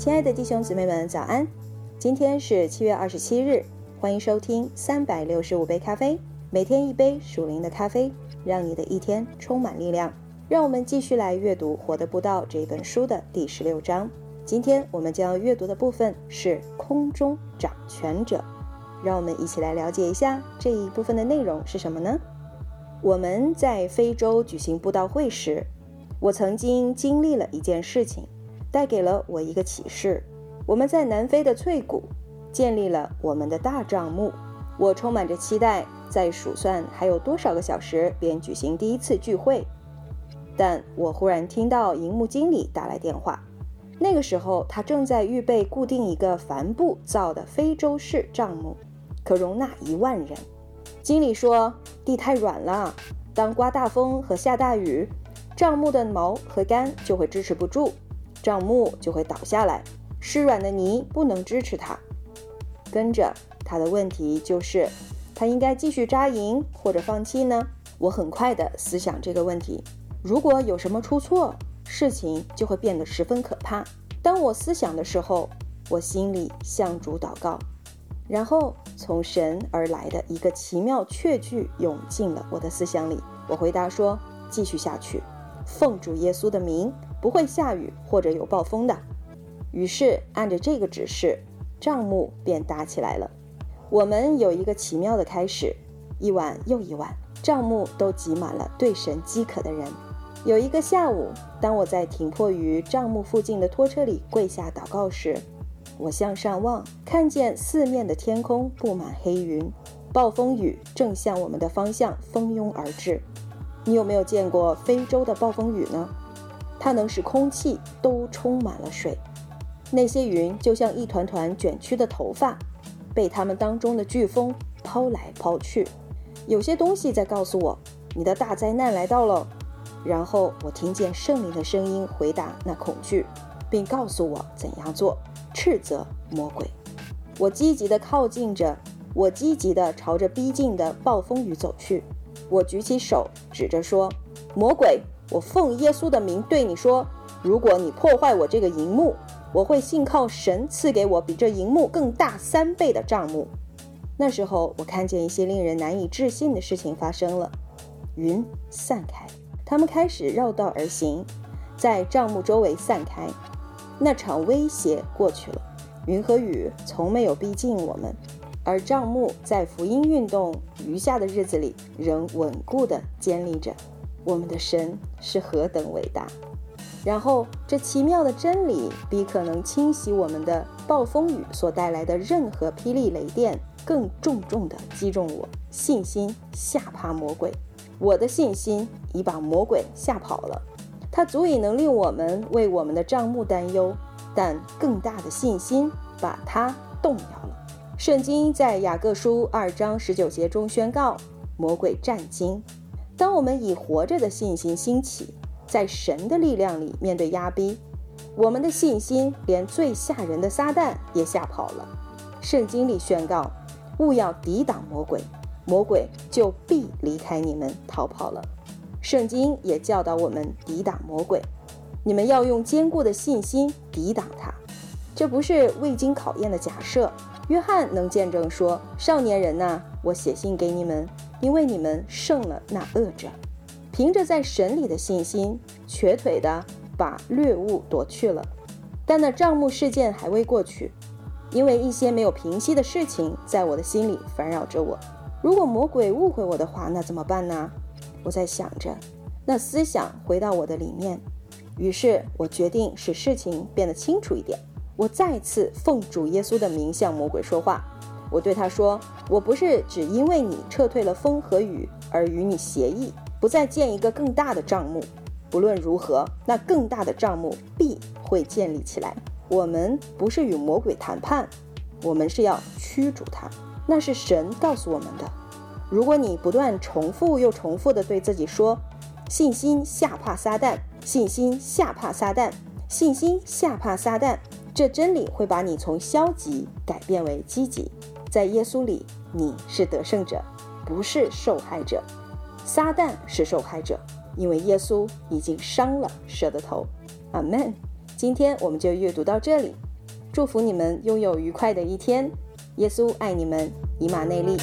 亲爱的弟兄姊妹们，早安！今天是七月二十七日，欢迎收听三百六十五杯咖啡，每天一杯属灵的咖啡，让你的一天充满力量。让我们继续来阅读《活的不道》这本书的第十六章。今天我们将要阅读的部分是空中掌权者。让我们一起来了解一下这一部分的内容是什么呢？我们在非洲举行布道会时，我曾经经历了一件事情。带给了我一个启示。我们在南非的翠谷建立了我们的大帐幕。我充满着期待，在数算还有多少个小时便举行第一次聚会。但我忽然听到银幕经理打来电话。那个时候，他正在预备固定一个帆布造的非洲式帐幕，可容纳一万人。经理说地太软了，当刮大风和下大雨，帐幕的毛和杆就会支持不住。帐幕就会倒下来，湿软的泥不能支持它。跟着他的问题就是，他应该继续扎营或者放弃呢？我很快的思想这个问题。如果有什么出错，事情就会变得十分可怕。当我思想的时候，我心里向主祷告，然后从神而来的一个奇妙确句涌进了我的思想里。我回答说：继续下去，奉主耶稣的名。不会下雨或者有暴风的。于是按着这个指示，帐幕便搭起来了。我们有一个奇妙的开始，一晚又一晚，帐幕都挤满了对神饥渴的人。有一个下午，当我在停泊于帐幕附近的拖车里跪下祷告时，我向上望，看见四面的天空布满黑云，暴风雨正向我们的方向蜂拥而至。你有没有见过非洲的暴风雨呢？它能使空气都充满了水，那些云就像一团团卷曲的头发，被它们当中的飓风抛来抛去。有些东西在告诉我，你的大灾难来到了。然后我听见圣灵的声音回答那恐惧，并告诉我怎样做，斥责魔鬼。我积极地靠近着，我积极地朝着逼近的暴风雨走去。我举起手指着说：“魔鬼！”我奉耶稣的名对你说：如果你破坏我这个银幕，我会信靠神赐给我比这银幕更大三倍的账目。那时候，我看见一些令人难以置信的事情发生了：云散开，他们开始绕道而行，在帐幕周围散开。那场威胁过去了，云和雨从没有逼近我们，而帐幕在福音运动余下的日子里仍稳固地坚立着。我们的神是何等伟大！然后，这奇妙的真理比可能侵袭我们的暴风雨所带来的任何霹雳雷电更重重地击中我。信心吓怕魔鬼，我的信心已把魔鬼吓跑了。它足以能令我们为我们的账目担忧，但更大的信心把它动摇了。圣经在雅各书二章十九节中宣告：魔鬼战惊。当我们以活着的信心兴起，在神的力量里面对压逼，我们的信心连最吓人的撒旦也吓跑了。圣经里宣告：勿要抵挡魔鬼，魔鬼就必离开你们逃跑了。圣经也教导我们抵挡魔鬼，你们要用坚固的信心抵挡他。这不是未经考验的假设。约翰能见证说：“少年人呐，我写信给你们。”因为你们胜了那恶者，凭着在神里的信心，瘸腿的把掠物夺去了。但那账目事件还未过去，因为一些没有平息的事情在我的心里烦扰着我。如果魔鬼误会我的话，那怎么办呢？我在想着，那思想回到我的里面。于是我决定使事情变得清楚一点。我再次奉主耶稣的名向魔鬼说话。我对他说：“我不是只因为你撤退了风和雨而与你协议，不再建一个更大的账目。不论如何，那更大的账目必会建立起来。我们不是与魔鬼谈判，我们是要驱逐他。那是神告诉我们的。如果你不断重复又重复地对自己说‘信心吓怕撒旦，信心吓怕撒旦，信心吓怕撒旦’，这真理会把你从消极改变为积极。”在耶稣里，你是得胜者，不是受害者。撒旦是受害者，因为耶稣已经伤了蛇的头。阿门。今天我们就阅读到这里，祝福你们拥有愉快的一天。耶稣爱你们，以马内利。